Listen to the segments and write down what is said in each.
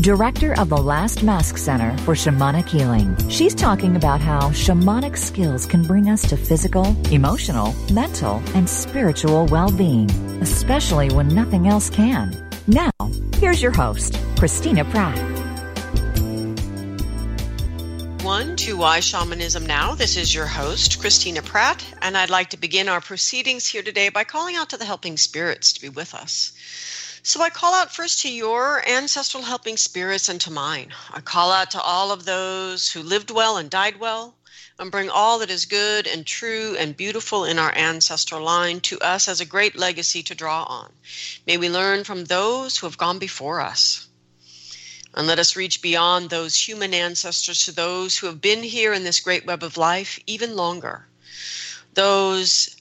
director of the Last Mask Center for Shamanic Healing. She's talking about how shamanic skills can bring us to physical, emotional, mental, and spiritual well being, especially when nothing else can. Now, here's your host, Christina Pratt One to Why Shamanism Now. This is your host, Christina Pratt, and I'd like to begin our proceedings here today by calling out to the helping spirits to be with us. So I call out first to your ancestral helping spirits and to mine. I call out to all of those who lived well and died well, and bring all that is good and true and beautiful in our ancestral line to us as a great legacy to draw on. May we learn from those who have gone before us. And let us reach beyond those human ancestors to those who have been here in this great web of life even longer. Those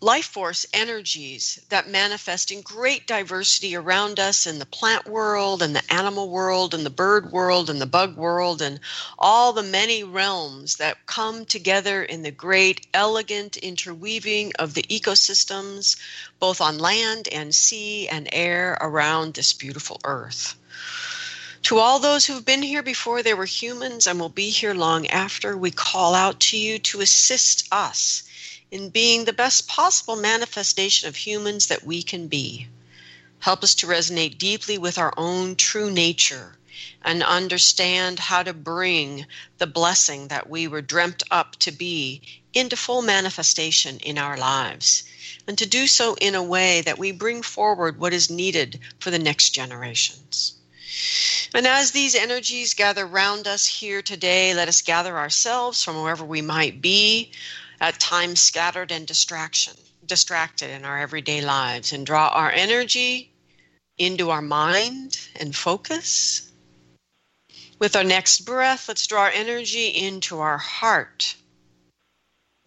life force energies that manifest in great diversity around us in the plant world and the animal world and the bird world and the bug world and all the many realms that come together in the great elegant interweaving of the ecosystems both on land and sea and air around this beautiful earth. To all those who've been here before they were humans and will be here long after, we call out to you to assist us in being the best possible manifestation of humans that we can be. Help us to resonate deeply with our own true nature and understand how to bring the blessing that we were dreamt up to be into full manifestation in our lives, and to do so in a way that we bring forward what is needed for the next generations. And as these energies gather round us here today, let us gather ourselves from wherever we might be, at times scattered and distraction, distracted in our everyday lives, and draw our energy into our mind and focus. With our next breath, let's draw our energy into our heart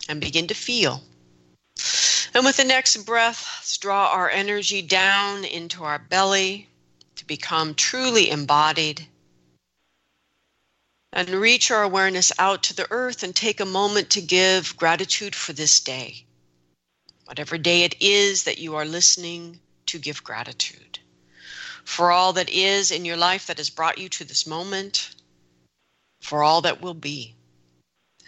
and begin to feel. And with the next breath, let's draw our energy down into our belly to become truly embodied and reach our awareness out to the earth and take a moment to give gratitude for this day. Whatever day it is that you are listening to give gratitude for all that is in your life that has brought you to this moment, for all that will be,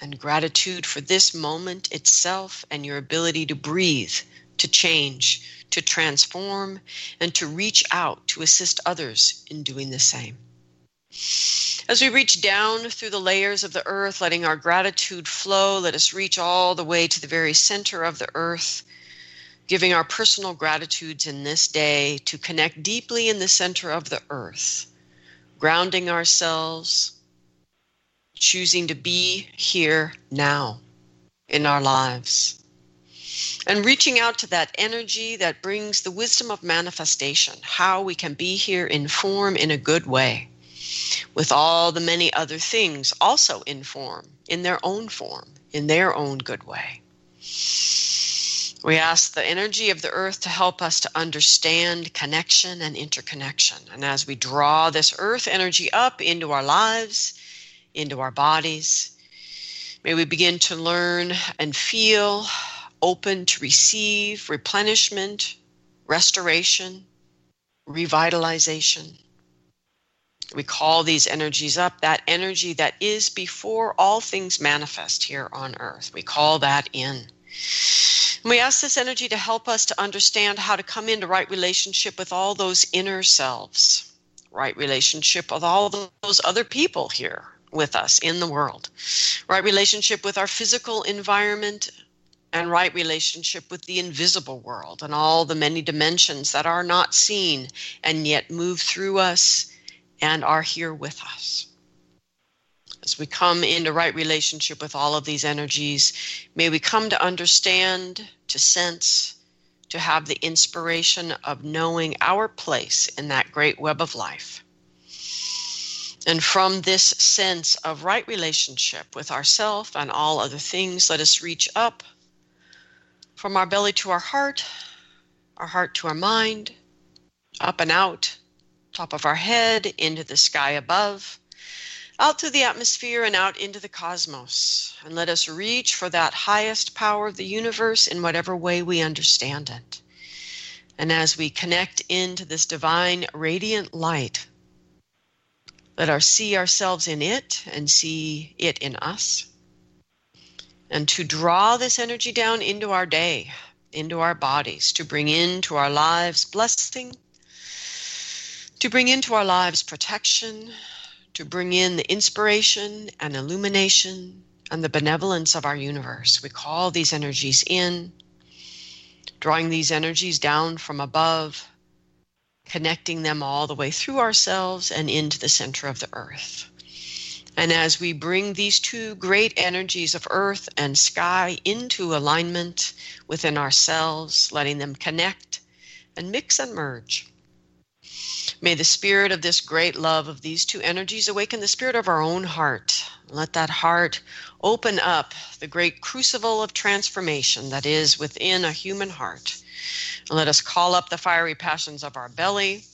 and gratitude for this moment itself and your ability to breathe, to change, to transform, and to reach out to assist others in doing the same. As we reach down through the layers of the earth, letting our gratitude flow, let us reach all the way to the very center of the earth, giving our personal gratitudes in this day to connect deeply in the center of the earth, grounding ourselves, choosing to be here now in our lives and reaching out to that energy that brings the wisdom of manifestation, how we can be here in form in a good way, with all the many other things also in form, in their own form, in their own good way. We ask the energy of the earth to help us to understand connection and interconnection. And as we draw this earth energy up into our lives, into our bodies, may we begin to learn and feel open to receive replenishment, restoration, revitalization. We call these energies up, that energy that is before all things manifest here on earth. We call that in. And we ask this energy to help us to understand how to come into right relationship with all those inner selves, right relationship with all those other people here with us in the world, right relationship with our physical environment, and right relationship with the invisible world and all the many dimensions that are not seen and yet move through us and are here with us. As we come into right relationship with all of these energies, may we come to understand, to sense, to have the inspiration of knowing our place in that great web of life. And from this sense of right relationship with ourself and all other things, let us reach up from our belly to our heart, our heart to our mind, up and out, top of our head, into the sky above, out through the atmosphere and out into the cosmos. And let us reach for that highest power of the universe in whatever way we understand it. And as we connect into this divine radiant light, let us see ourselves in it and see it in us. And to draw this energy down into our day, into our bodies, to bring into our lives blessing, to bring into our lives protection, to bring in the inspiration and illumination and the benevolence of our universe. We call these energies in, drawing these energies down from above, connecting them all the way through ourselves and into the center of the earth. And as we bring these two great energies of earth and sky into alignment within ourselves, letting them connect and mix and merge, May the spirit of this great love of these two energies awaken the spirit of our own heart. Let that heart open up the great crucible of transformation that is within a human heart. And let us call up the fiery passions of our belly,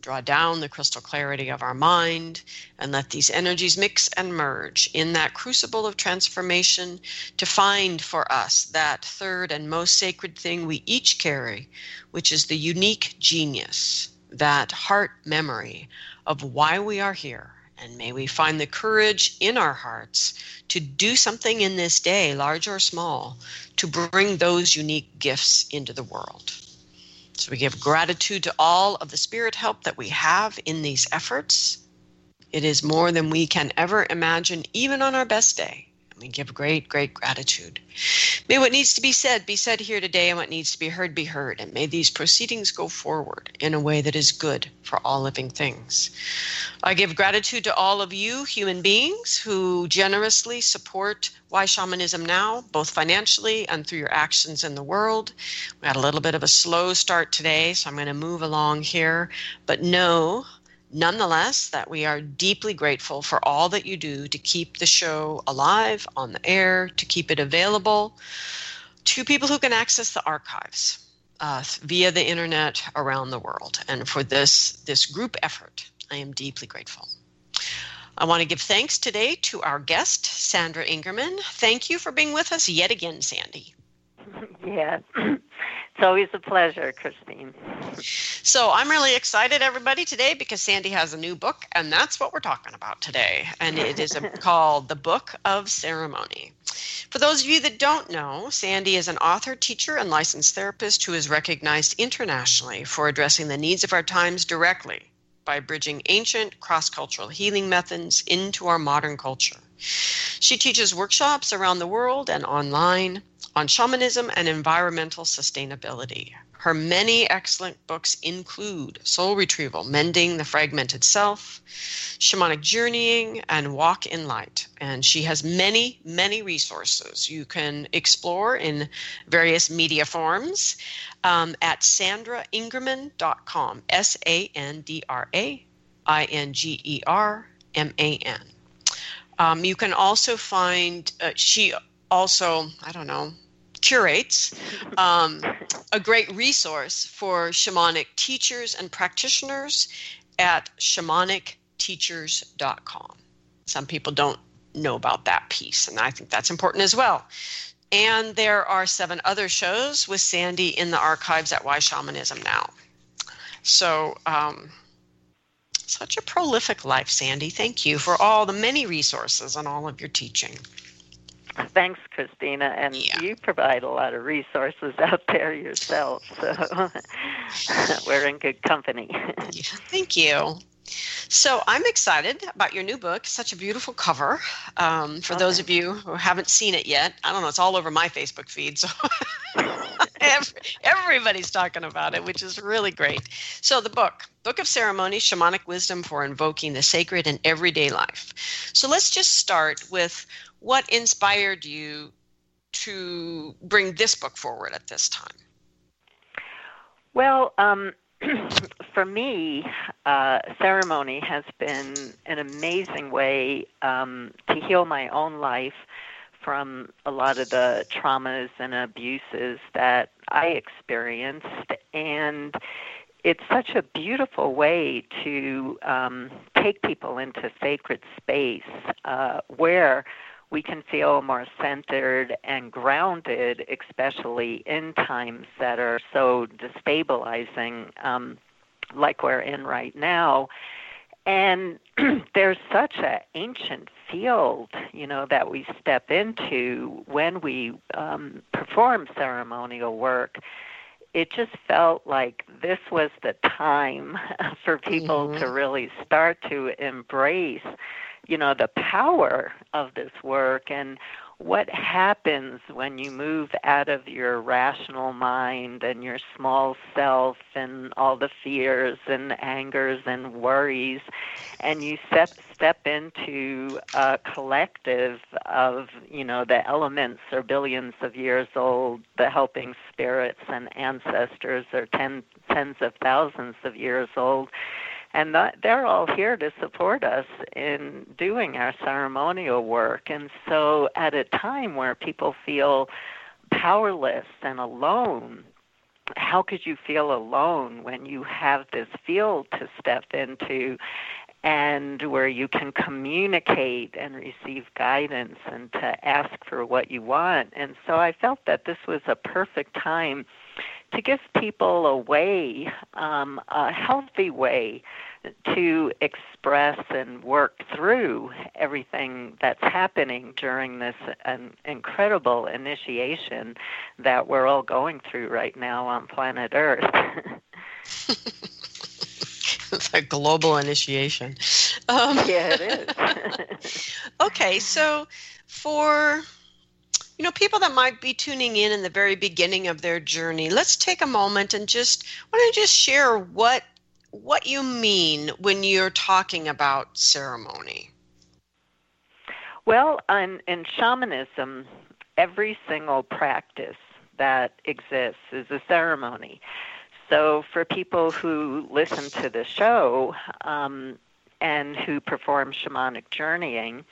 draw down the crystal clarity of our mind, and let these energies mix and merge in that crucible of transformation to find for us that third and most sacred thing we each carry, which is the unique genius that heart memory of why we are here. And may we find the courage in our hearts to do something in this day, large or small, to bring those unique gifts into the world. So we give gratitude to all of the spirit help that we have in these efforts. It is more than we can ever imagine, even on our best day. We give great, great gratitude. May what needs to be said be said here today, and what needs to be heard be heard. And may these proceedings go forward in a way that is good for all living things. I give gratitude to all of you, human beings, who generously support Why Shamanism Now, both financially and through your actions in the world. We had a little bit of a slow start today, so I'm going to move along here. But know nonetheless that we are deeply grateful for all that you do to keep the show alive on the air, to keep it available to people who can access the archives uh, via the internet around the world. And for this this group effort, I am deeply grateful. I want to give thanks today to our guest, Sandra Ingerman. Thank you for being with us yet again, Sandy. Yeah, it's always a pleasure, Christine. So I'm really excited, everybody, today because Sandy has a new book, and that's what we're talking about today. And it is a, called The Book of Ceremony. For those of you that don't know, Sandy is an author, teacher, and licensed therapist who is recognized internationally for addressing the needs of our times directly by bridging ancient cross cultural healing methods into our modern culture. She teaches workshops around the world and online on shamanism and environmental sustainability. Her many excellent books include Soul Retrieval, Mending the Fragmented Self, Shamanic Journeying, and Walk in Light. And she has many, many resources you can explore in various media forms um, at sandraingerman.com. S A N D R A I N G E R M A N. Um, you can also find, uh, she also, I don't know, curates um, a great resource for shamanic teachers and practitioners at shamanicteachers.com. Some people don't know about that piece, and I think that's important as well. And there are seven other shows with Sandy in the archives at Why Shamanism Now. So, um, such a prolific life, Sandy. Thank you for all the many resources and all of your teaching. Thanks, Christina. And yeah. you provide a lot of resources out there yourself. So we're in good company. yeah, thank you. So I'm excited about your new book. Such a beautiful cover. Um, for okay. those of you who haven't seen it yet, I don't know. It's all over my Facebook feed, so everybody's talking about it, which is really great. So the book, Book of Ceremony: Shamanic Wisdom for Invoking the Sacred in Everyday Life. So let's just start with what inspired you to bring this book forward at this time. Well, um, for me, uh, ceremony has been an amazing way um, to heal my own life from a lot of the traumas and abuses that I experienced. And it's such a beautiful way to um, take people into sacred space uh, where we can feel more centered and grounded, especially in times that are so destabilizing, um, like we're in right now. And there's such an ancient field, you know, that we step into when we um, perform ceremonial work. It just felt like this was the time for people mm-hmm. to really start to embrace you know the power of this work and what happens when you move out of your rational mind and your small self and all the fears and angers and worries and you step step into a collective of you know the elements are billions of years old the helping spirits and ancestors are ten, tens of thousands of years old and that, they're all here to support us in doing our ceremonial work. And so, at a time where people feel powerless and alone, how could you feel alone when you have this field to step into and where you can communicate and receive guidance and to ask for what you want? And so I felt that this was a perfect time to give people a way, um, a healthy way to express and work through everything that's happening during this an incredible initiation that we're all going through right now on planet Earth. it's a global initiation. Um, yeah, it is. okay, so for you know people that might be tuning in in the very beginning of their journey let's take a moment and just want to just share what what you mean when you're talking about ceremony? Well in, in shamanism every single practice that exists is a ceremony. So for people who listen to the show um, and who perform shamanic journeying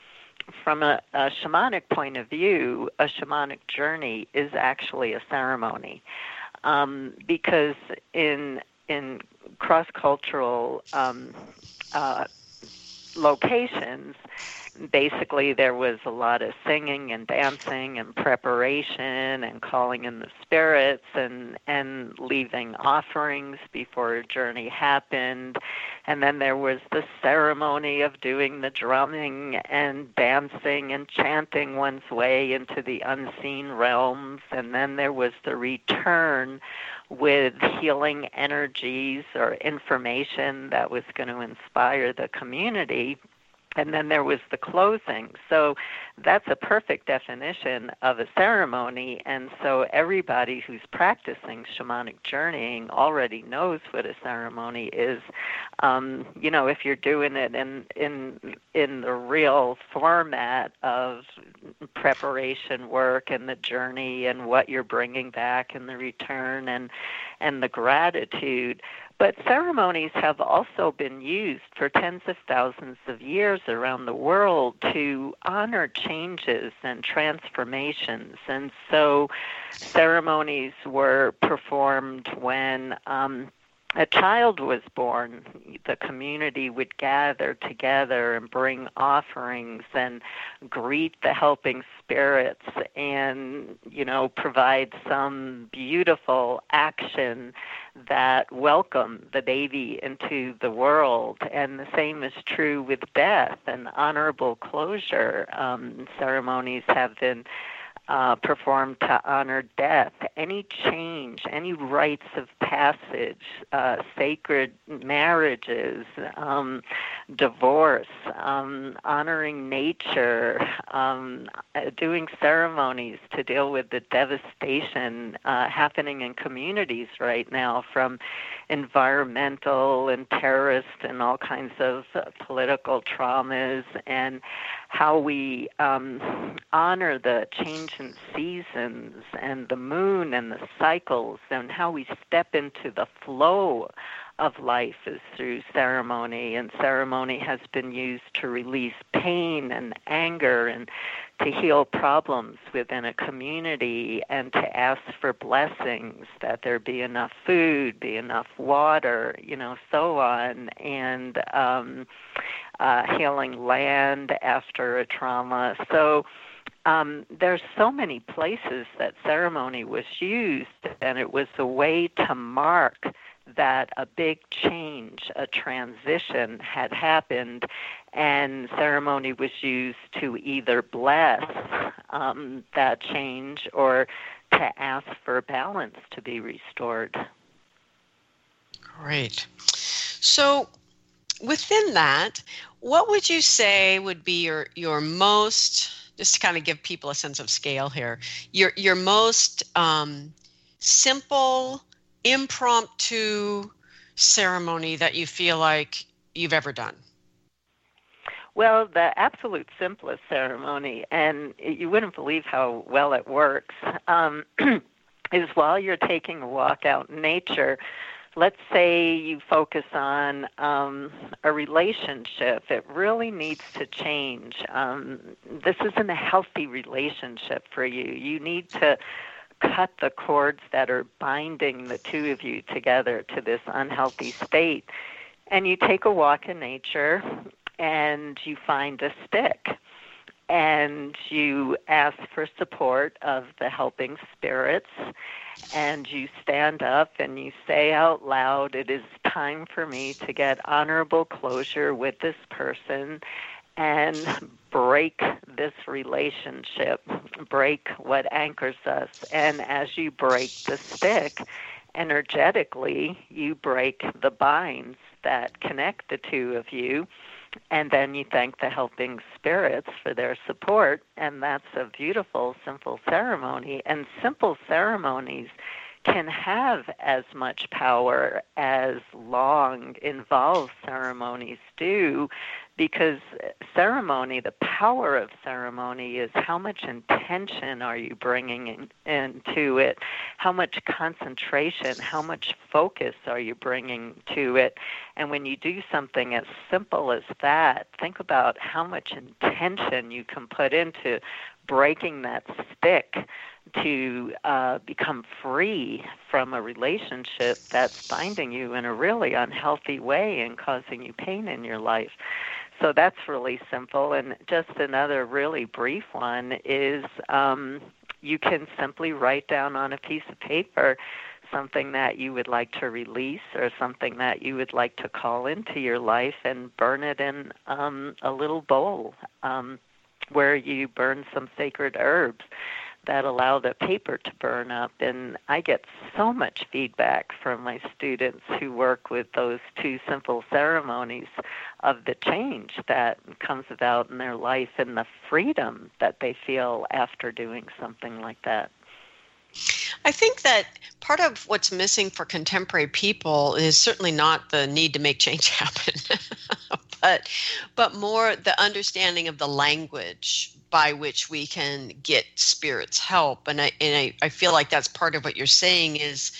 from a, a, shamanic point of view, a shamanic journey is actually a ceremony, um, because in in cross cultural um, uh, locations, basically there was a lot of singing and dancing and preparation and calling in the spirits and and leaving offerings before a journey happened. And then there was the ceremony of doing the drumming and dancing and chanting one's way into the unseen realms. And then there was the return with healing energies or information that was going to inspire the community and then there was the closing. So that's a perfect definition of a ceremony. And so everybody who's practicing shamanic journeying already knows what a ceremony is. Um, you know, if you're doing it in in in the real format of preparation work and the journey and what you're bringing back and the return and and the gratitude but ceremonies have also been used for tens of thousands of years around the world to honor changes and transformations. And so ceremonies were performed when um, a child was born, the community would gather together and bring offerings and greet the helping spirits and, you know, provide some beautiful action that welcome the baby into the world. And the same is true with death and honorable closure. Um, ceremonies have been uh, performed to honor death, any change, any rites of passage, uh, sacred marriages, um, divorce, um, honoring nature, um, uh, doing ceremonies to deal with the devastation uh, happening in communities right now from environmental and terrorist and all kinds of uh, political traumas and how we um, honor the change in seasons and the moon and the cycles and how we step into the flow of life is through ceremony, and ceremony has been used to release pain and anger and to heal problems within a community and to ask for blessings that there be enough food, be enough water, you know, so on, and um, uh, healing land after a trauma. So um, there's so many places that ceremony was used, and it was a way to mark that a big change, a transition had happened, and ceremony was used to either bless um, that change or to ask for balance to be restored. Great. So, within that, what would you say would be your your most just to kind of give people a sense of scale here, your your most um, simple, impromptu ceremony that you feel like you've ever done? Well, the absolute simplest ceremony, and you wouldn't believe how well it works, um, is while you're taking a walk out in nature let's say you focus on um, a relationship, it really needs to change. Um, this isn't a healthy relationship for you. You need to cut the cords that are binding the two of you together to this unhealthy state. And you take a walk in nature and you find a stick and you ask for support of the helping spirits and you stand up and you say out loud, It is time for me to get honorable closure with this person and break this relationship, break what anchors us. And as you break the stick, energetically, you break the binds that connect the two of you. And then you thank the helping spirits for their support. And that's a beautiful simple ceremony. And simple ceremonies can have as much power as long involved ceremonies do because ceremony the power of ceremony is how much intention are you bringing in, into it how much concentration how much focus are you bringing to it. And when you do something as simple as that think about how much intention you can put into breaking that stick to uh, become free from a relationship that's binding you in a really unhealthy way and causing you pain in your life. So that's really simple. And just another really brief one is um, you can simply write down on a piece of paper something that you would like to release or something that you would like to call into your life and burn it in um, a little bowl um, where you burn some sacred herbs that allow the paper to burn up. And I get so much feedback from my students who work with those two simple ceremonies of the change that comes about in their life and the freedom that they feel after doing something like that. I think that part of what's missing for contemporary people is certainly not the need to make change happen, but but more the understanding of the language by which we can get spirits help. And I and I, I feel like that's part of what you're saying is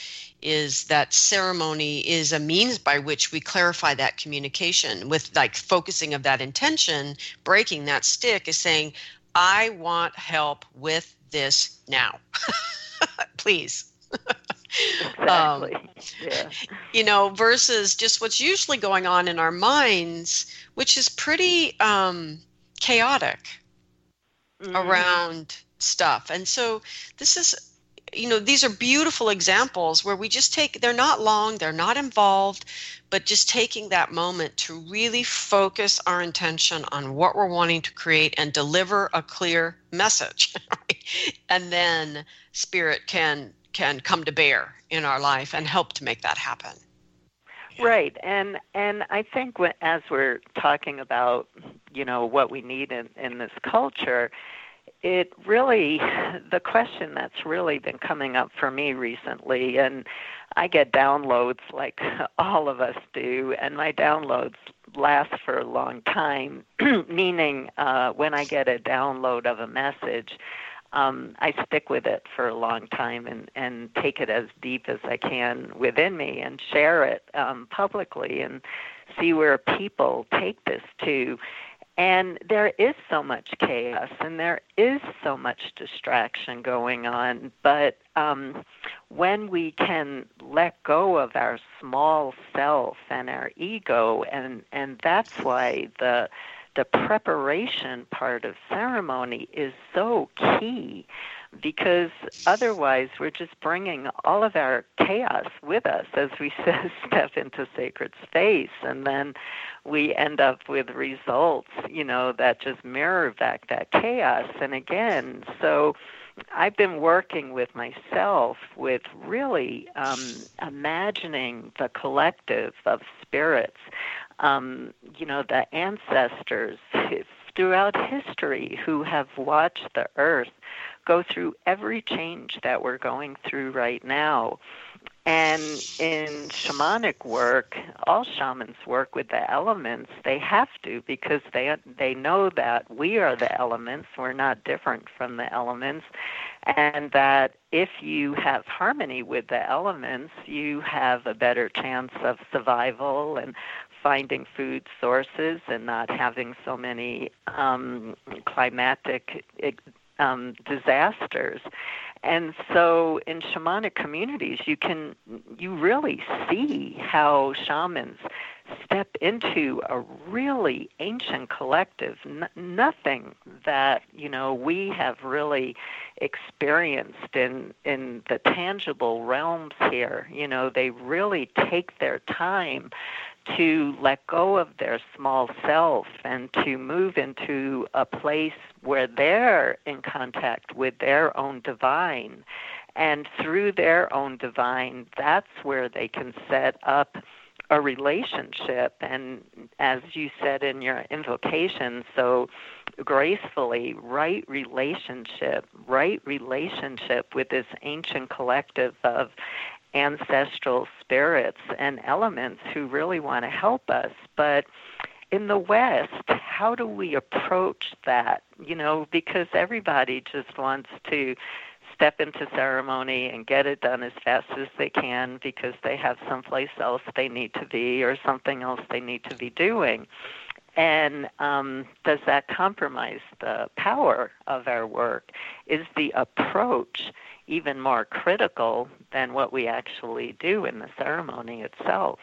is that ceremony is a means by which we clarify that communication with like focusing of that intention breaking that stick is saying i want help with this now. Please exactly. Um, yeah. You know, versus just what's usually going on in our minds, which is pretty um, chaotic mm-hmm. around stuff. And so this is you know these are beautiful examples where we just take they're not long they're not involved but just taking that moment to really focus our intention on what we're wanting to create and deliver a clear message Right? and then spirit can can come to bear in our life and help to make that happen. Right. And and i think when, as we're talking about you know what we need in in this culture it really the question that's really been coming up for me recently and I get downloads like all of us do and my downloads last for a long time meaning uh when I get a download of a message um, I stick with it for a long time and, and take it as deep as I can within me and share it um, publicly and see where people take this to. And there is so much chaos and there is so much distraction going on. But um, when we can let go of our small self and our ego, and, and that's why the the preparation part of ceremony is so key because otherwise we're just bringing all of our chaos with us as we step into sacred space. And then we end up with results you know that just mirror back that chaos. And again so I've been working with myself with really um, imagining the collective of spirits um, you know, the ancestors throughout history who have watched the earth go through every change that we're going through right now. And in shamanic work, all shamans work with the elements. They have to because they they know that we are the elements. We're not different from the elements, and that if you have harmony with the elements, you have a better chance of survival and finding food sources and not having so many um, climatic um, disasters. And so in shamanic communities, you can you really see how shamans step into a really ancient collective. N- nothing that you know we have really experienced in in the tangible realms here. You know, they really take their time to let go of their small self and to move into a place where they're in contact with their own divine. And through their own divine, that's where they can set up a relationship. And as you said in your invocation, so gracefully, right relationship, right relationship with this ancient collective of ancestral spirits and elements who really want to help us. But in the West, how do we approach that? You know, because everybody just wants to step into ceremony and get it done as fast as they can because they have someplace else they need to be or something else they need to be doing. And um, does that compromise the power of our work? Is the approach even more critical than what we actually do in the ceremony itself.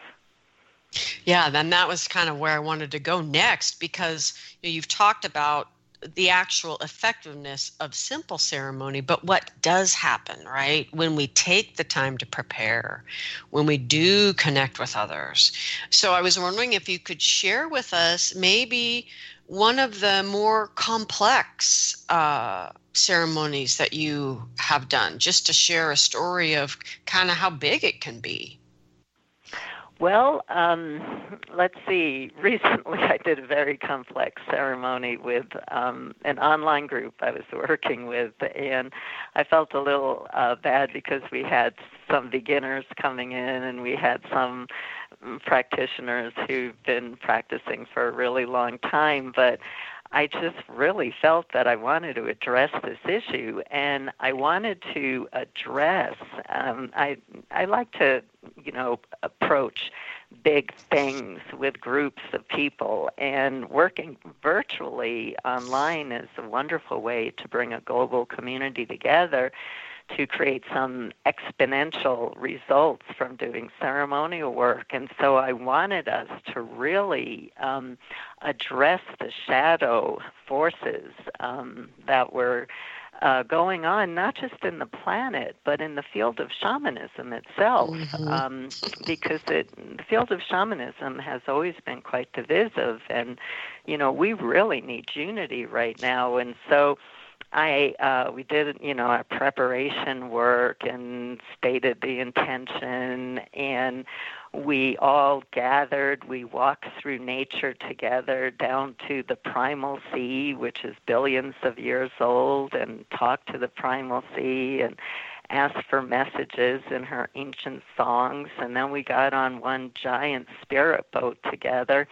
Yeah, then that was kind of where I wanted to go next because you know, you've talked about the actual effectiveness of simple ceremony, but what does happen, right? When we take the time to prepare, when we do connect with others. So I was wondering if you could share with us maybe one of the more complex uh, ceremonies that you have done, just to share a story of kind of how big it can be. Well, um, let's see. Recently, I did a very complex ceremony with um, an online group I was working with, and I felt a little uh, bad because we had some beginners coming in and we had some practitioners who've been practicing for a really long time. But I just really felt that I wanted to address this issue, and I wanted to address. Um, I I like to, you know, approach big things with groups of people, and working virtually online is a wonderful way to bring a global community together to create some exponential results from doing ceremonial work. And so I wanted us to really um, address the shadow forces um, that were. Uh, going on not just in the planet but in the field of shamanism itself mm-hmm. um, because it, the field of shamanism has always been quite divisive and you know we really need unity right now and so I uh, we did you know our preparation work and stated the intention and we all gathered. We walked through nature together down to the primal sea which is billions of years old and talked to the primal sea and asked for messages in her ancient songs. And then we got on one giant spirit boat together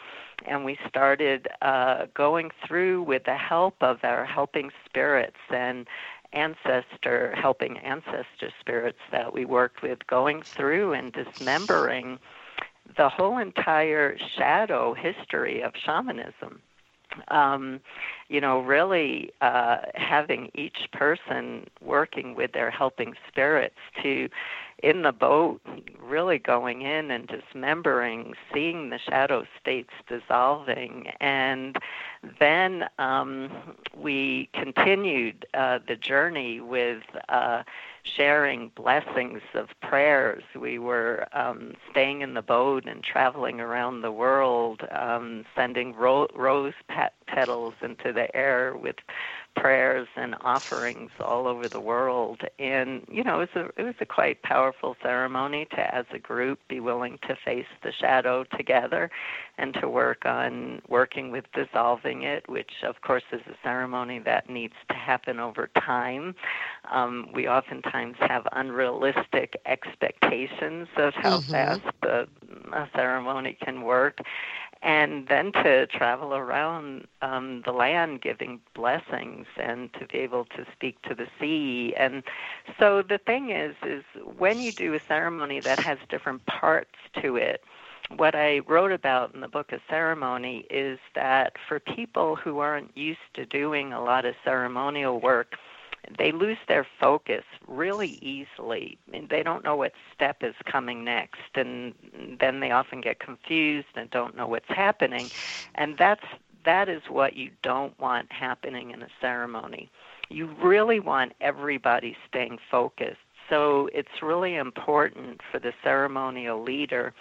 and we started uh, going through with the help of our helping spirits and ancestor, helping ancestor spirits that we worked with going through and dismembering the whole entire shadow history of shamanism. Um, you know, really uh, having each person working with their helping spirits to in the boat, really going in and dismembering, seeing the shadow states dissolving. And then um, we continued uh, the journey with uh, sharing blessings of prayers. We were um, staying in the boat and traveling around the world, um, sending ro- rose pet- petals into the air with prayers and offerings all over the world. And you know it was a it was a quite powerful ceremony to as a group be willing to face the shadow together and to work on working with dissolving it which of course is a ceremony that needs to happen over time. Um, we oftentimes have unrealistic expectations of how mm-hmm. fast the a ceremony can work and then to travel around um, the land giving blessings and to be able to speak to the sea. And so the thing is is when you do a ceremony that has different parts to it what I wrote about in the book of ceremony is that for people who aren't used to doing a lot of ceremonial work they lose their focus really easily. They don't know what step is coming next, and then they often get confused and don't know what's happening. And that's that is what you don't want happening in a ceremony. You really want everybody staying focused. So it's really important for the ceremonial leader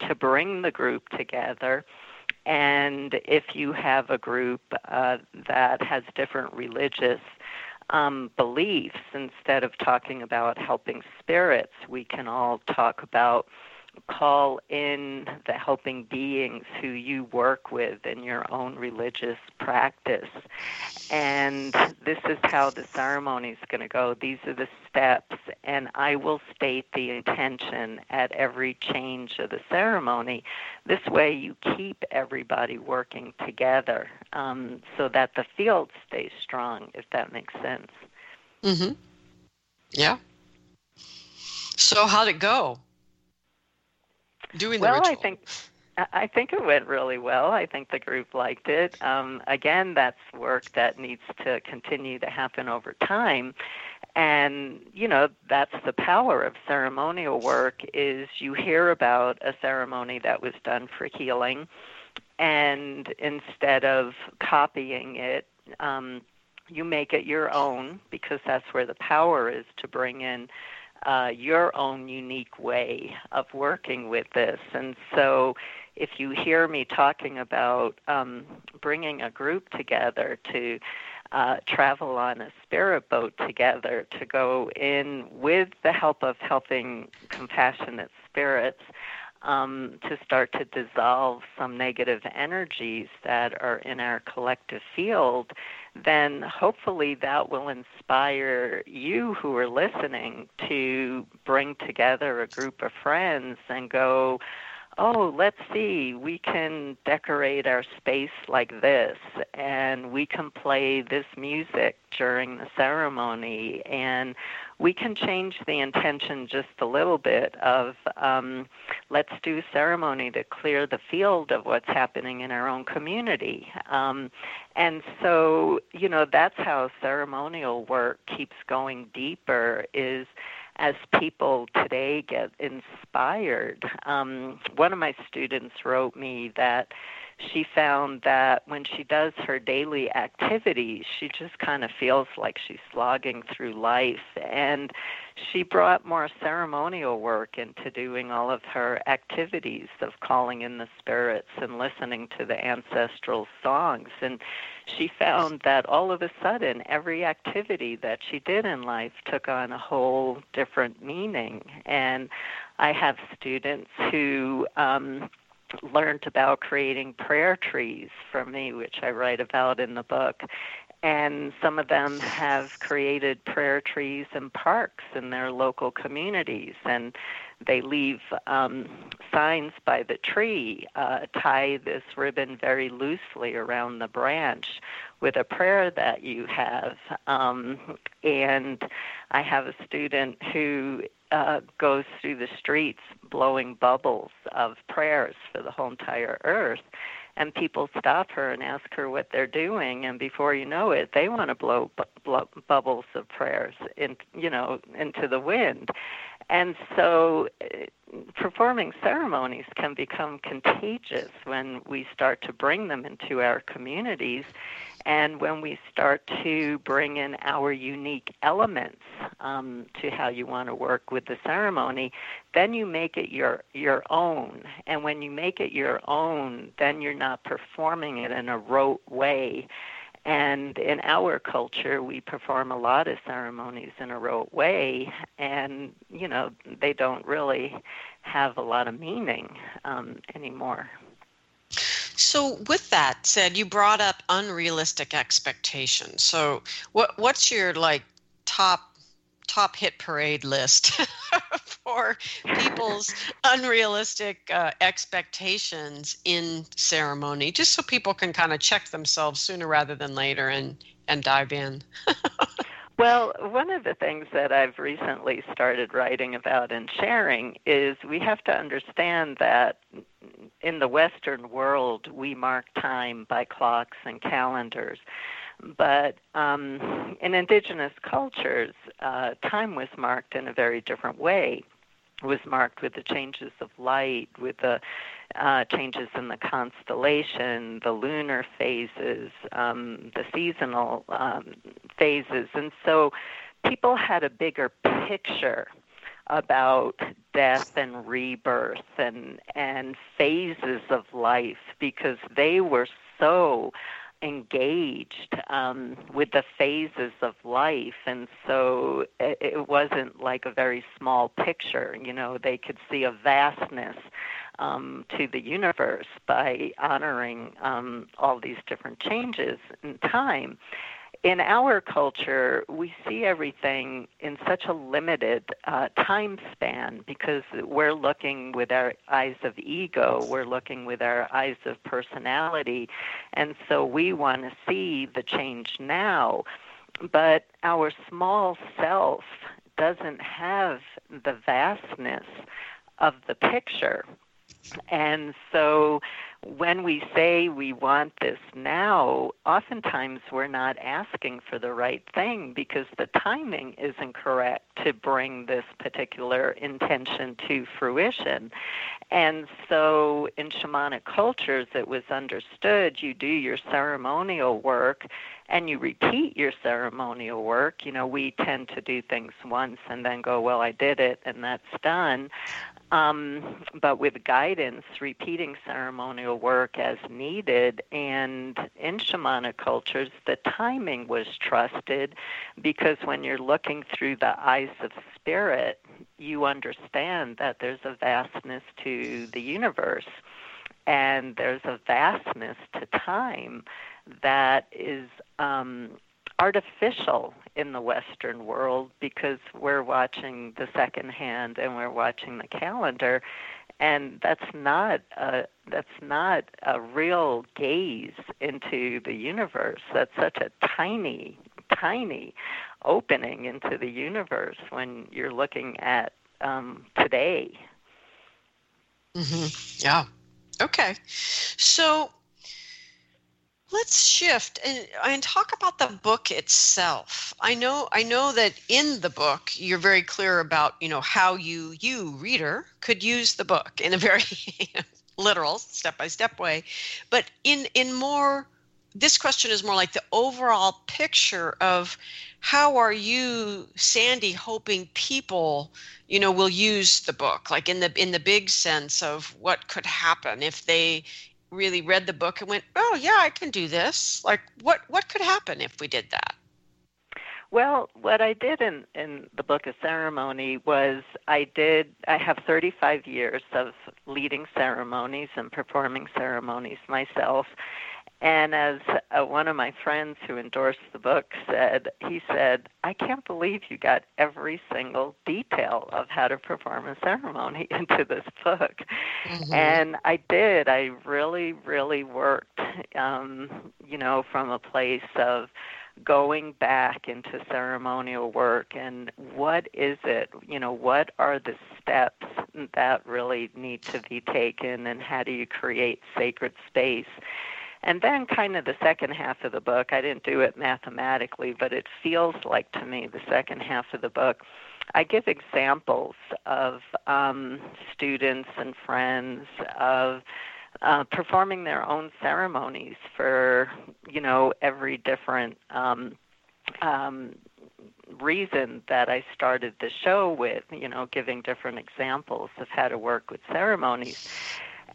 to bring the group together. And if you have a group uh, that has different religious um, beliefs, instead of talking about helping spirits, we can all talk about call in the helping beings who you work with in your own religious practice. And this is how the ceremony is going to go. These are the steps, and I will state the intention at every change of the ceremony. This way, you keep everybody working together um, so that the field stays strong, if that makes sense. Mm-hmm. Yeah. So, how'd it go? Doing well, the ritual? I think I think it went really well. I think the group liked it. Um, again, that's work that needs to continue to happen over time. And, you know, that's the power of ceremonial work is you hear about a ceremony that was done for healing and instead of copying it, um, you make it your own because that's where the power is to bring in uh, your own unique way of working with this. And so, if you hear me talking about um, bringing a group together to uh, travel on a spirit boat together, to go in with the help of helping compassionate spirits, um, to start to dissolve some negative energies that are in our collective field, then hopefully that will inspire you who are listening to bring together a group of friends and go, oh, let's see, we can decorate our space like this, and we can play this music during the ceremony, and we can change the intention just a little bit of um, let's do ceremony to clear the field of what's happening in our own community. Um, and so, you know, that's how ceremonial work keeps going deeper is as people today get inspired. Um, one of my students wrote me that she found that when she does her daily activities, she just kind of feels like she's slogging through life. And she brought more ceremonial work into doing all of her activities of calling in the spirits and listening to the ancestral songs. And she found that all of a sudden, every activity that she did in life took on a whole different meaning. And I have students who, um, learned about creating prayer trees for me, which I write about in the book. and some of them have created prayer trees and parks in their local communities and they leave um, signs by the tree uh, tie this ribbon very loosely around the branch with a prayer that you have um, and i have a student who uh, goes through the streets blowing bubbles of prayers for the whole entire earth. And people stop her and ask her what they're doing. And before you know it they want to blow, bu- blow bubbles of prayers in you know into the wind and so uh, performing ceremonies can become contagious when we start to bring them into our communities and when we start to bring in our unique elements um, to how you want to work with the ceremony, then you make it your your own. And when you make it your own, then you're not performing it in a rote way. And in our culture, we perform a lot of ceremonies in a rote way, and you know they don't really have a lot of meaning um, anymore. So, with that said, you brought up unrealistic expectations. So, what what's your like top top hit parade list for people's unrealistic uh, expectations in ceremony, just so people can kind of check themselves sooner rather than later and and dive in. Well, one of the things that I've recently started writing about and sharing is we have to understand that in the Western world, we mark time by clocks and calendars. But um, in indigenous cultures, uh, time was marked in a very different way was marked with the changes of light, with the uh, changes in the constellation, the lunar phases, um, the seasonal um, phases. And so people had a bigger picture about death and rebirth and and phases of life because they were so engaged um, with the phases of life, and so it, it wasn't like a very small picture. You know, they could see a vastness um, to the universe by honoring um, all these different changes in time in our culture, we see everything in such a limited uh, time span because we're looking with our eyes of ego, we're looking with our eyes of personality, and so we want to see the change now. But our small self doesn't have the vastness of the picture. And so when we say we want this now, oftentimes we're not asking for the right thing because the timing isn't correct to bring this particular intention to fruition. And so in shamanic cultures, it was understood you do your ceremonial work and you repeat your ceremonial work. You know, we tend to do things once and then go, well, I did it and that's done. Um, but with guidance, repeating ceremonial work as needed. And in shamanic cultures, the timing was trusted because when you're looking through the eyes of spirit, you understand that there's a vastness to the universe and there's a vastness to time that is um, artificial in the Western world because we're watching the second hand and we're watching the calendar, and that's not a that's not a real gaze into the universe. That's such a tiny, tiny opening into the universe when you're looking at um, today. Mm-hmm. Yeah. Okay. So let's shift and, and talk about the book itself. I know i know that in the book you're very clear about you know how you you reader could use the book in a very literal step by step way. But in in more this question is more like the overall picture of how are you sandy hoping people you know will use the book? Like in the in the big sense of what could happen if they really read the book and went, "Oh yeah, I can do this." Like, what what could happen if we did that? Well, what I did in in the book of ceremony was I did I have 35 years of leading ceremonies and performing ceremonies myself. And as uh, one of my friends who endorsed the book said, he said, I can't believe you got every single detail of how to perform a ceremony into this book. Mm-hmm. And I did. I really, really worked, um, you know, from a place of going back into ceremonial work and what is it you know what are the steps that really need to be taken and how do you create sacred space and then, kind of the second half of the book, I didn't do it mathematically, but it feels like to me the second half of the book, I give examples of um, students and friends of uh, performing their own ceremonies for, you know, every different. Um, um, reason that I started the show with, you know, giving different examples of how to work with ceremonies.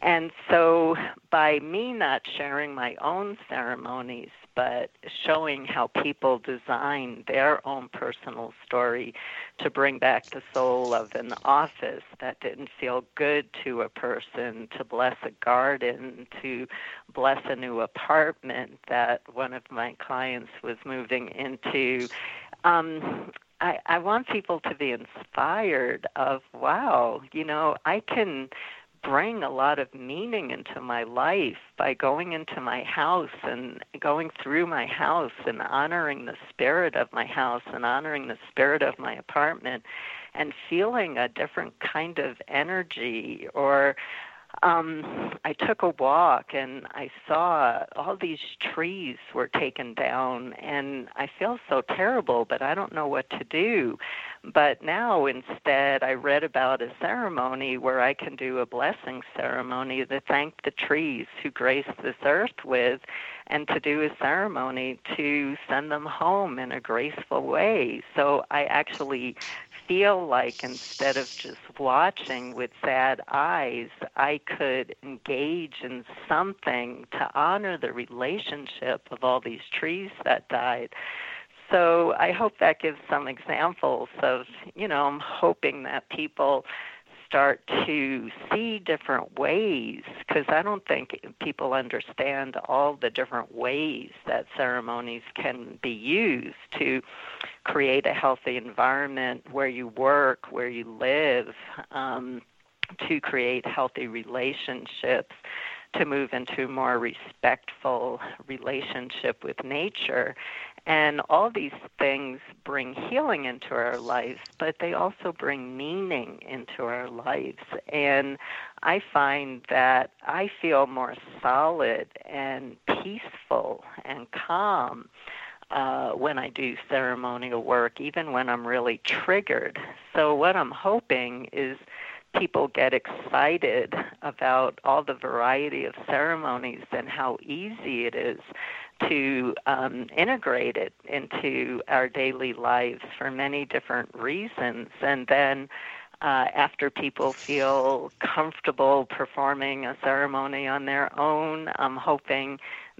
And so, by me not sharing my own ceremonies, but showing how people design their own personal story to bring back the soul of an office that didn't feel good to a person, to bless a garden, to bless a new apartment that one of my clients was moving into. Um, I, I want people to be inspired of wow, you know, I can bring a lot of meaning into my life by going into my house and going through my house and honoring the spirit of my house and honoring the spirit of my apartment and feeling a different kind of energy or um, I took a walk and I saw all these trees were taken down, and I feel so terrible, but I don't know what to do. But now instead, I read about a ceremony where I can do a blessing ceremony to thank the trees who grace this earth with, and to do a ceremony to send them home in a graceful way. So I actually feel like instead of just watching with sad eyes, I could engage in something to honor the relationship of all these trees that died. So I hope that gives some examples of, you know, I'm hoping that people start to see different ways because I don't think people understand all the different ways that ceremonies can be used to create a healthy environment where you work, where you live, um, to create healthy relationships, to move into a more respectful relationship with nature. And all these things bring healing into our lives, but they also bring meaning into our lives. And I find that I feel more solid and peaceful and calm uh, when I do ceremonial work, even when I'm really triggered. So, what I'm hoping is people get excited about all the variety of ceremonies and how easy it is to um, integrate it into our daily lives for many different reasons. And then uh, after people feel comfortable performing a ceremony on their own, I'm hoping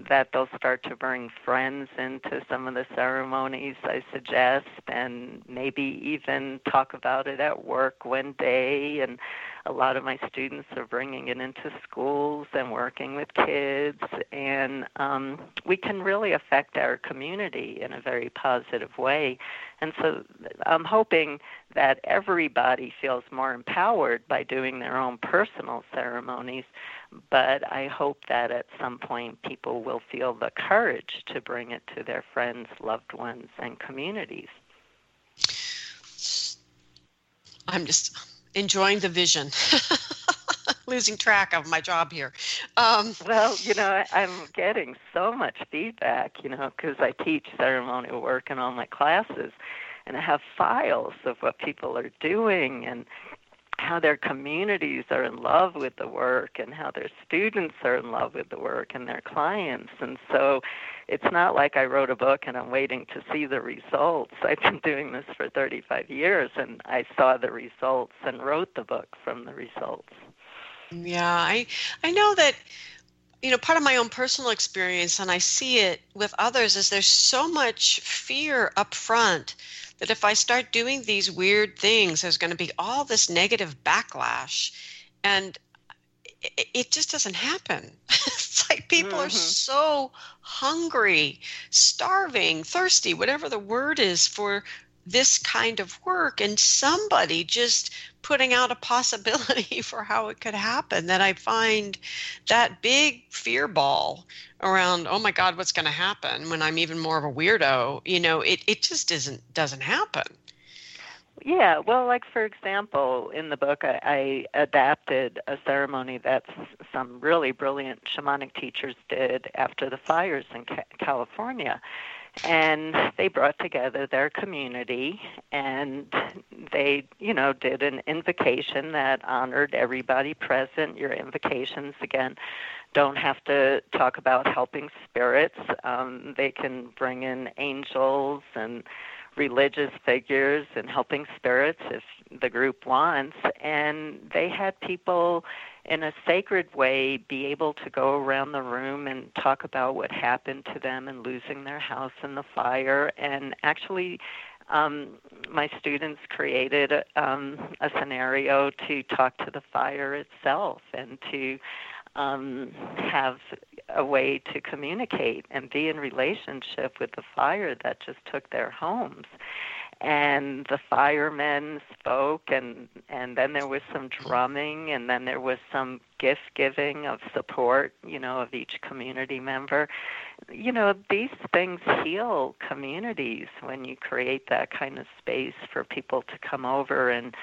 that they'll start to bring friends into some of the ceremonies I suggest and maybe even talk about it at work one day. And a lot of my students are bringing it into schools and working with kids. And um, we can really affect our community in a very positive way. And so I'm hoping that everybody feels more empowered by doing their own personal ceremonies but I hope that at some point people will feel the courage to bring it to their friends, loved ones, and communities. I'm just enjoying the vision. Losing track of my job here. Um, well, you know, I'm getting so much feedback, you know, because I teach ceremonial work in all my classes, and I have files of what people are doing and how their communities are in love with the work and how their students are in love with the work and their clients. And so it's not like I wrote a book and I'm waiting to see the results. I've been doing this for 35 years and I saw the results and wrote the book from the results. Yeah, I I know that you know part of my own personal experience and I see it with others is there's so much fear up front that if I start doing these weird things, there's going to be all this negative backlash. And it, just doesn't happen. it's like? People mm-hmm. are so hungry, starving, thirsty, whatever the word is for this kind of work and somebody just putting out a possibility for how it could happen that I find that big fear ball around oh my god what's going to happen? when I'm even more of a weirdo you know it it just isn't doesn't happen. Yeah, well, like for example, in the book, I, I adapted a ceremony that some really brilliant shamanic teachers did after the fires in ca- California and they brought together their community and they you know did an invocation that honored everybody present. Your invocations again don't have to talk about helping spirits. Um, they can bring in angels and religious figures and helping spirits if the group wants. And they had people in a sacred way be able to go around the room and talk about what happened to them and losing their house in the fire. And actually um, my students created um, a scenario to talk to the fire itself and to um, have a way to communicate and be in relationship with the fire that just took their homes and the firemen spoke and and then there was some drumming and then there was some gift giving of support you know of each community member. You know these things heal communities when you create that kind of space for people to come over and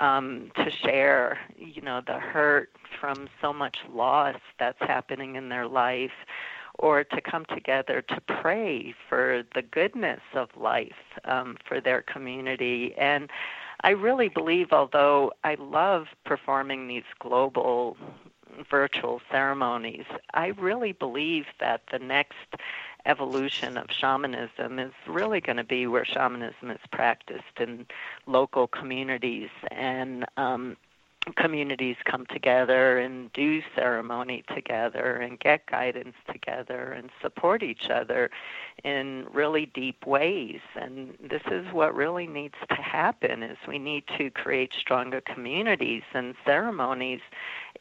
um to share you know the hurt from so much loss that's happening in their life or to come together to pray for the goodness of life um, for their community. And I really believe, although I love performing these global virtual ceremonies, I really believe that the next evolution of shamanism is really going to be where shamanism is practiced in local communities and um, communities come together and do ceremony together and get guidance together and support each other in really deep ways. And this is what really needs to happen is we need to create stronger communities and ceremonies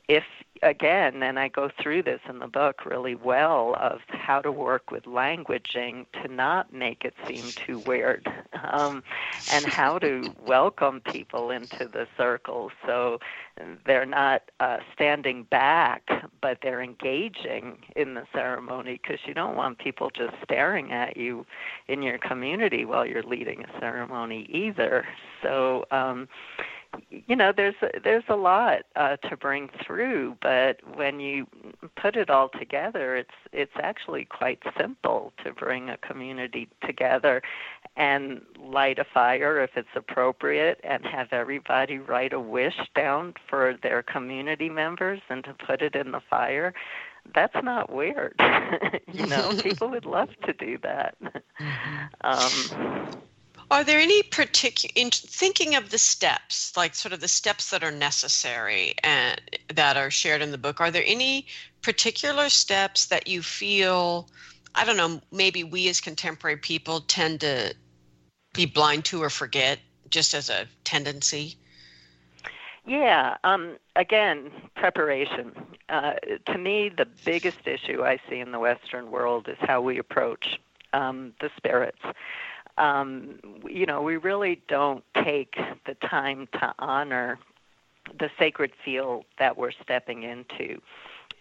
if again, and I go through this in the book really well of how to work with languaging to not make it seem too weird, um, and how to welcome people into the circle so they're not uh, standing back, but they're engaging in the ceremony because you don't want people just staring at you in your community while you're leading a ceremony either. So. Um, you know there's there's a lot uh, to bring through but when you put it all together it's it's actually quite simple to bring a community together and light a fire if it's appropriate and have everybody write a wish down for their community members and to put it in the fire. That's not weird. You know people would love to do that. Mm-hmm. um are there any particular, in thinking of the steps, like sort of the steps that are necessary and that are shared in the book, are there any particular steps that you feel, I don't know, maybe we as contemporary people tend to be blind to or forget just as a tendency? Yeah. Um, again, preparation. Uh, to me, the biggest issue I see in the Western world is how we approach um, the spirits um, you know, we really don't take the time to honor the sacred field that we're stepping into.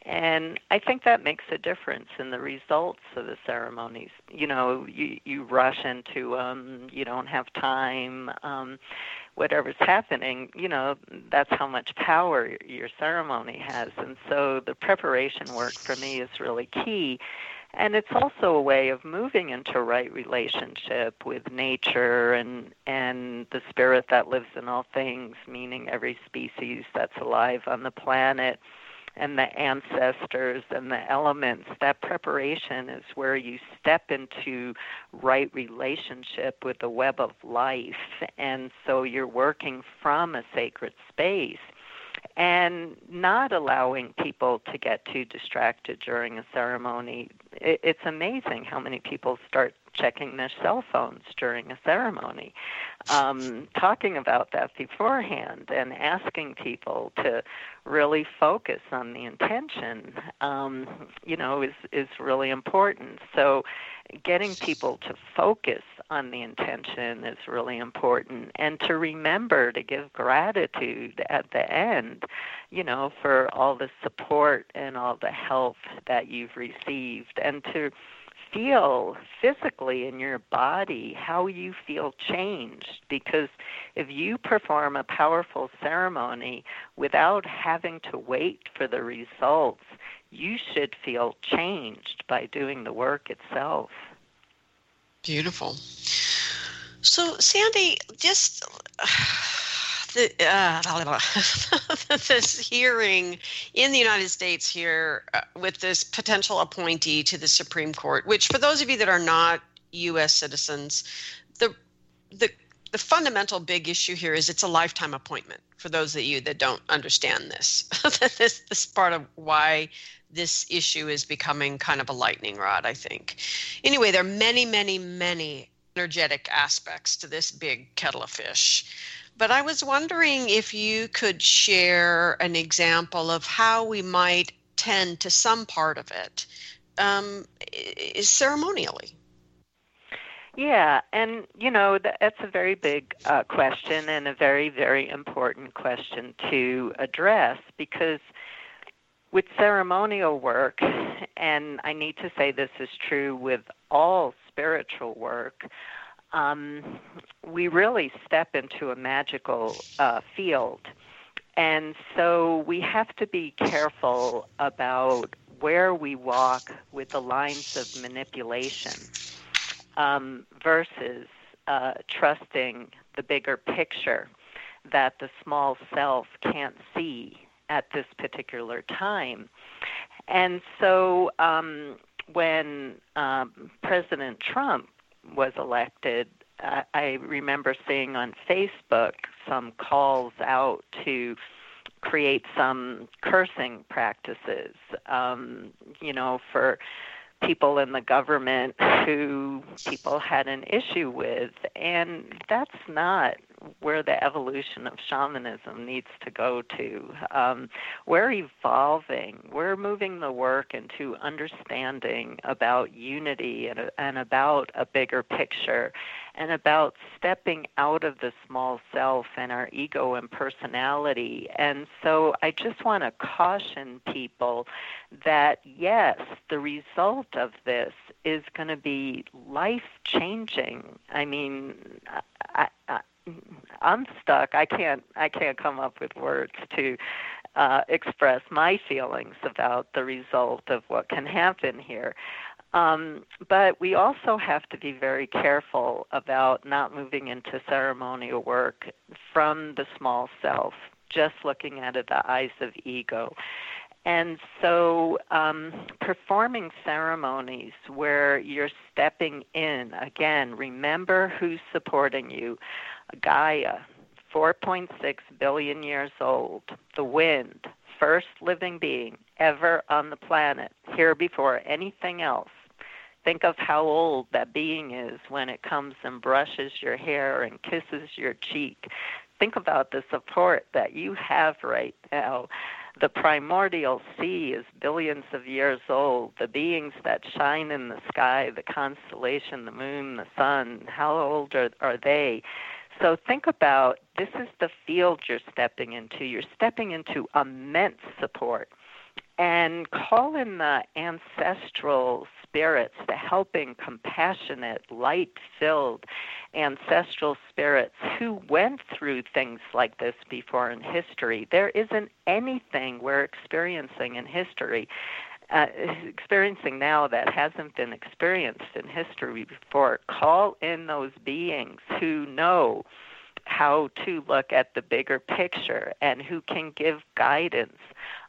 And I think that makes a difference in the results of the ceremonies. You know, you you rush into them, you don't have time, um, whatever's happening, you know, that's how much power your ceremony has. And so the preparation work for me is really key. And it's also a way of moving into right relationship with nature and and the spirit that lives in all things, meaning every species that's alive on the planet and the ancestors and the elements. That preparation is where you step into right relationship with the web of life. And so you're working from a sacred space and not allowing people to get too distracted during a ceremony. It's amazing how many people start checking their cell phones during a ceremony. um, talking about that beforehand and asking people to really focus on the intention, um, you know, is is really important. So, getting people to focus on the intention is really important, and to remember to give gratitude at the end, you know, for all the support and all the help that you've received, and to feel physically in your body, how you feel changed. Because if you perform a powerful ceremony without having to wait for the results, you should feel changed by doing the work itself. Beautiful. So, Sandy, just the, uh, this hearing in the United States here uh, with this potential appointee to the Supreme Court, which for those of you that are not U.S. citizens, the the the fundamental big issue here is it's a lifetime appointment. For those of you that don't understand this, this this part of why this issue is becoming kind of a lightning rod. I think. Anyway, there are many, many, many energetic aspects to this big kettle of fish. But I was wondering if you could share an example of how we might tend to some part of it um, ceremonially. Yeah, and you know that's a very big uh, question and a very very important question to address because with ceremonial work, and I need to say this is true with all spiritual work, um, we really step into a magical uh, field. And so we have to be careful about where we walk with the lines of manipulation um, versus uh, trusting the bigger picture that the small self can't see at this particular time. And so um, when um, President Trump was elected, I, I remember seeing on Facebook some calls out to create some cursing practices, um, you know, for people in the government who people had an issue with. And that's not where the evolution of shamanism needs to go to. Um, we're evolving. We're moving the work into understanding about unity and, and about a bigger picture and about stepping out of the small self and our ego and personality. And so I just want to caution people that yes, the result of this is going to be life changing. I mean, I, I, I'm stuck. I can't I can't come up with words to uh, express my feelings about the result of what can happen here. Um, but we also have to be very careful about not moving into ceremonial work from the small self, just looking at it the eyes of ego. And so, um, performing ceremonies where you're stepping in, again, remember who's supporting you. Gaia, 4.6 billion years old, the wind, first living being ever on the planet, here before anything else. Think of how old that being is when it comes and brushes your hair and kisses your cheek. Think about the support that you have right now. The primordial sea is billions of years old. The beings that shine in the sky, the constellation, the moon, the sun, how old are, are they? So think about this is the field you're stepping into. You're stepping into immense support. And call in the ancestral spirits, the helping, compassionate, light filled ancestral spirits who went through things like this before in history. There isn't anything we're experiencing in history uh, experiencing now that hasn't been experienced in history before. Call in those beings who know how to look at the bigger picture and who can give guidance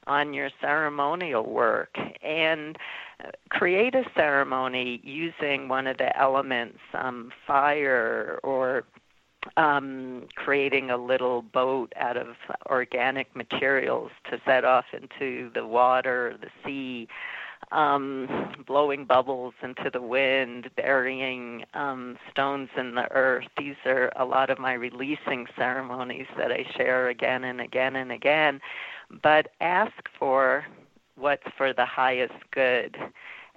on your ceremonial work and uh, create a ceremony using one of the elements, um, fire or um, creating a little boat out of organic materials to set off into the water, the sea. um, blowing bubbles into the wind, burying um, stones in the earth. These are a lot of my releasing ceremonies that I share again and again and again. But ask for what's for the highest good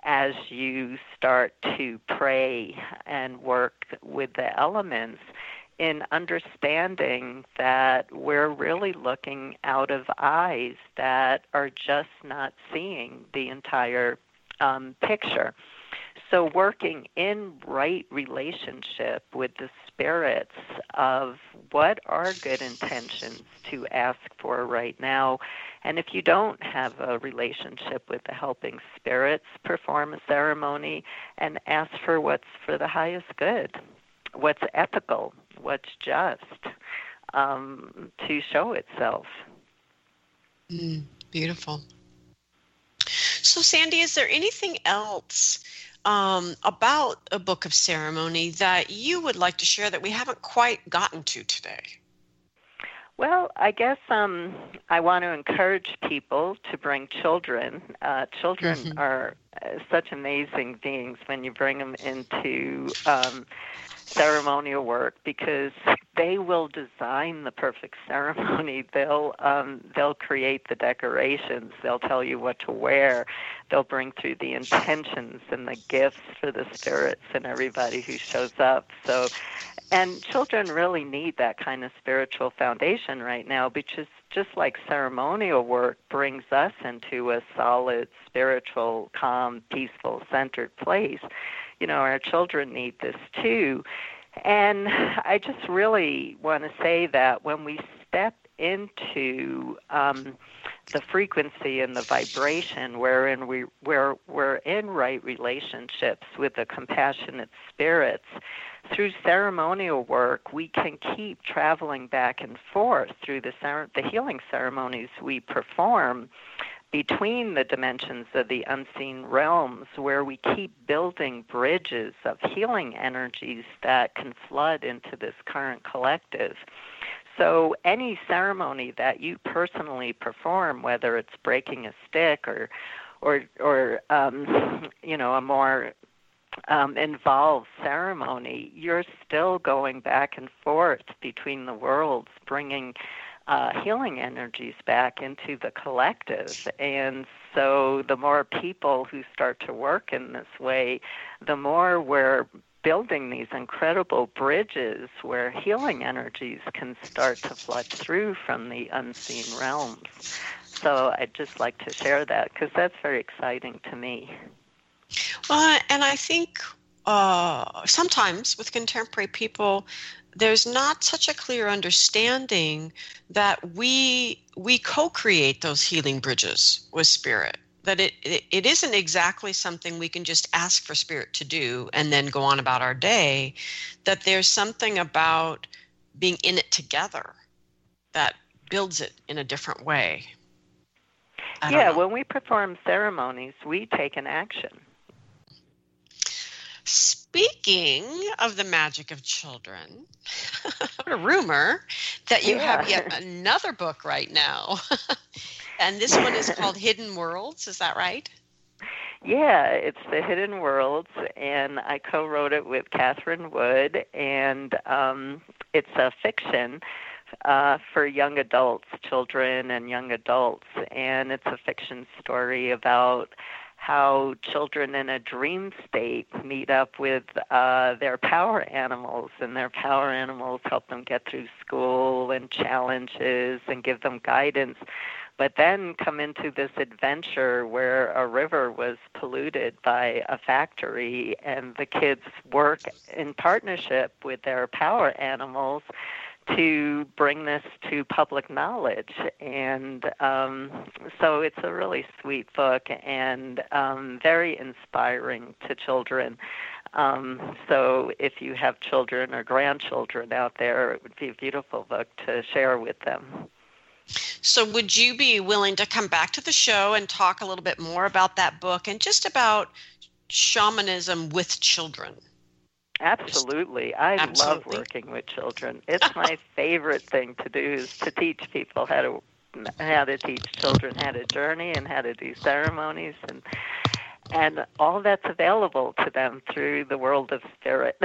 as you start to pray and work with the elements in understanding that we're really looking out of eyes that are just not seeing the entire um, picture. So, working in right relationship with the spirits of what are good intentions to ask for right now. And if you don't have a relationship with the helping spirits, perform a ceremony and ask for what's for the highest good, what's ethical, what's just um, to show itself. Mm, beautiful. So, Sandy, is there anything else um, about a book of ceremony that you would like to share that we haven't quite gotten to today? Well, I guess um, I want to encourage people to bring children. Uh, children mm-hmm. are uh, such amazing beings when you bring them into um, ceremonial work because they will design the perfect ceremony. They'll um, they'll create the decorations. They'll tell you what to wear. They'll bring through the intentions and the gifts for the spirits and everybody who shows up. So, and children really need that kind of spiritual foundation right now, because just like ceremonial work brings us into a solid, spiritual, calm, peaceful, centered place you know, our children need this too. And I just really want to say that when we step into um, the frequency and the vibration wherein we where we're in right relationships with the compassionate spirits through ceremonial work we can keep traveling back and forth through the the healing ceremonies we perform between the dimensions of the unseen realms where we keep building bridges of healing energies that can flood into this current collective. So, any ceremony that you personally perform, whether it's breaking a stick or, or, or um, you know, a more um, involved ceremony, you're still going back and forth between the worlds, bringing uh, healing energies back into the collective. And so the more people who start to work in this way, the more we're building these incredible bridges where healing energies can start to flood through from the unseen realms. So I'd just like to share that because that's very exciting to me. Well, and I think uh, sometimes with contemporary people, there's not such a clear understanding that we we co-create those healing bridges with spirit. That it, it, it isn't exactly something we can just ask for spirit to do and then go on about our day. That there's something about being in it together that builds it in a different way. Yeah when we perform ceremonies we take an action Speaking of the magic of children, a rumor that you yeah. have yet another book right now. and this one is called Hidden Worlds, is that right? Yeah, it's The Hidden Worlds, and I co wrote it with Catherine Wood, and um, it's a fiction. Uh, for young adults, children, and young adults. And it's a fiction story about how children in a dream state meet up with uh, their power animals, and their power animals help them get through school and challenges and give them guidance. But then come into this adventure where a river was polluted by a factory, and the kids work in partnership with their power animals to bring this to public knowledge. And um, so it's a really sweet book and um, very inspiring to children. Um, so if you have children or grandchildren out there, it would be a beautiful book to share with them. So, would you be willing to come back to the show and talk a little bit more about that book and just about shamanism with children? Absolutely. I Absolutely. love working with children. It's my favorite thing to do is to teach people how to how to teach children how to journey and how to do ceremonies and and all that's available to them through the world of spirit.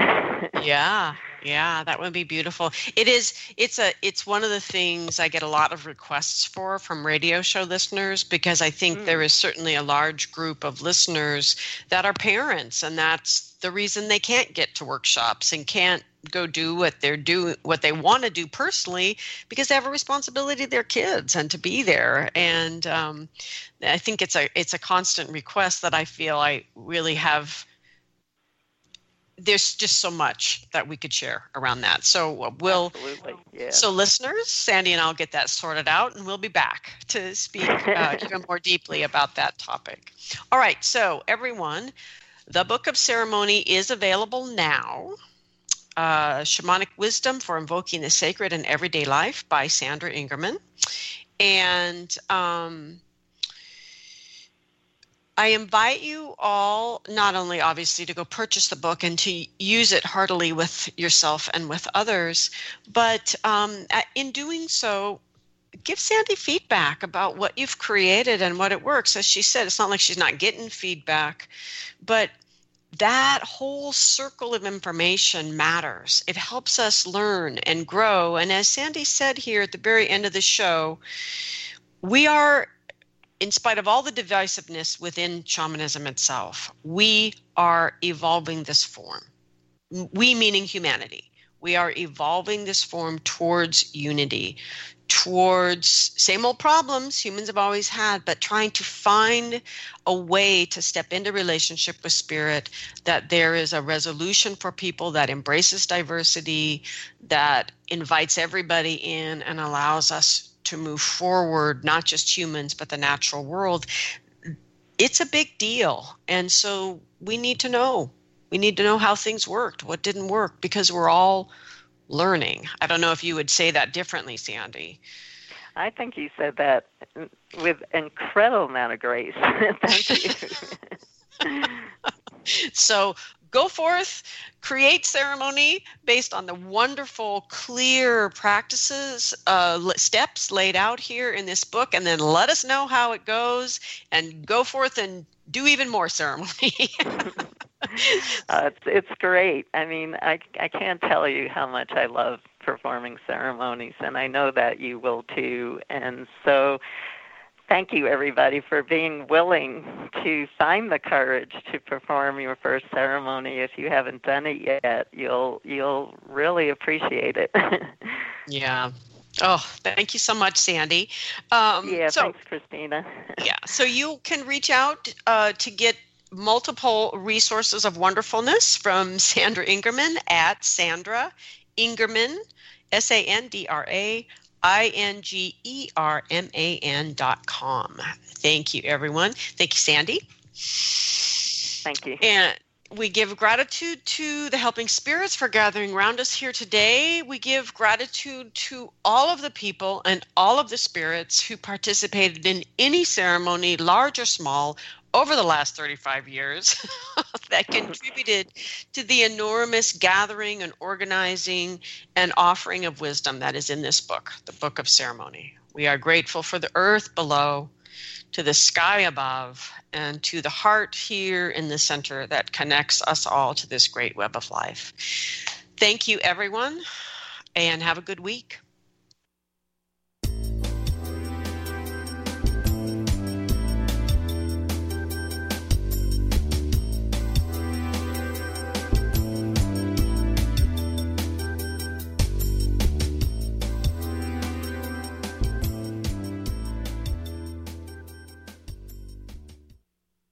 yeah, yeah, that would be beautiful. It is. It's a. It's one of the things I get a lot of requests for from radio show listeners because I think mm. there is certainly a large group of listeners that are parents, and that's the reason they can't get to workshops and can't go do what they're doing what they want to do personally because they have a responsibility to their kids and to be there. And um, i think it's a it's a constant request that i feel i really have there's just so much that we could share around that. So uh, we'll yeah. so listeners sandy and i'll get that sorted out and we'll be back to speak uh, even more deeply about that topic. All right so everyone the book of ceremony is available now uh, Shamanic Wisdom for Invoking the Sacred in Everyday Life by Sandra Ingerman. And um, I invite you all not only obviously to go purchase the book and to use it heartily with yourself and with others, but um, in doing so, give Sandy feedback about what you've created and what it works. As she said, it's not like she's not getting feedback, but that whole circle of information matters. It helps us learn and grow. And as Sandy said here at the very end of the show, we are, in spite of all the divisiveness within shamanism itself, we are evolving this form. We meaning humanity. We are evolving this form towards unity, towards same old problems humans have always had but trying to find a way to step into relationship with spirit that there is a resolution for people that embraces diversity that invites everybody in and allows us to move forward not just humans but the natural world it's a big deal. And so we need to know. We need to know how things worked what didn't work because we're all learning. I don't know if you would say that differently, Sandy. I think you said that with incredible amount of grace. Thank you. so go forth, create ceremony based on the wonderful, clear practices, uh, steps laid out here in this book, and then let us know how it goes and go forth and do even more ceremony. uh, it's, it's great. I mean, I, I can't tell you how much I love performing ceremonies, and I know that you will too. And so, thank you everybody for being willing to find the courage to perform your first ceremony. If you haven't done it yet, you'll you'll really appreciate it. yeah. Oh, thank you so much, Sandy. Um, yeah, so, thanks, Christina. yeah, so you can reach out uh, to get multiple resources of wonderfulness from Sandra Ingerman at Sandra Ingerman, S A N D R A I N G E R M A N dot com. Thank you, everyone. Thank you, Sandy. Thank you. And we give gratitude to the helping spirits for gathering around us here today. We give gratitude to all of the people and all of the spirits who participated in any ceremony, large or small, over the last 35 years that contributed to the enormous gathering and organizing and offering of wisdom that is in this book, the Book of Ceremony. We are grateful for the earth below, to the sky above, and to the heart here in the center that connects us all to this great web of life. Thank you, everyone, and have a good week.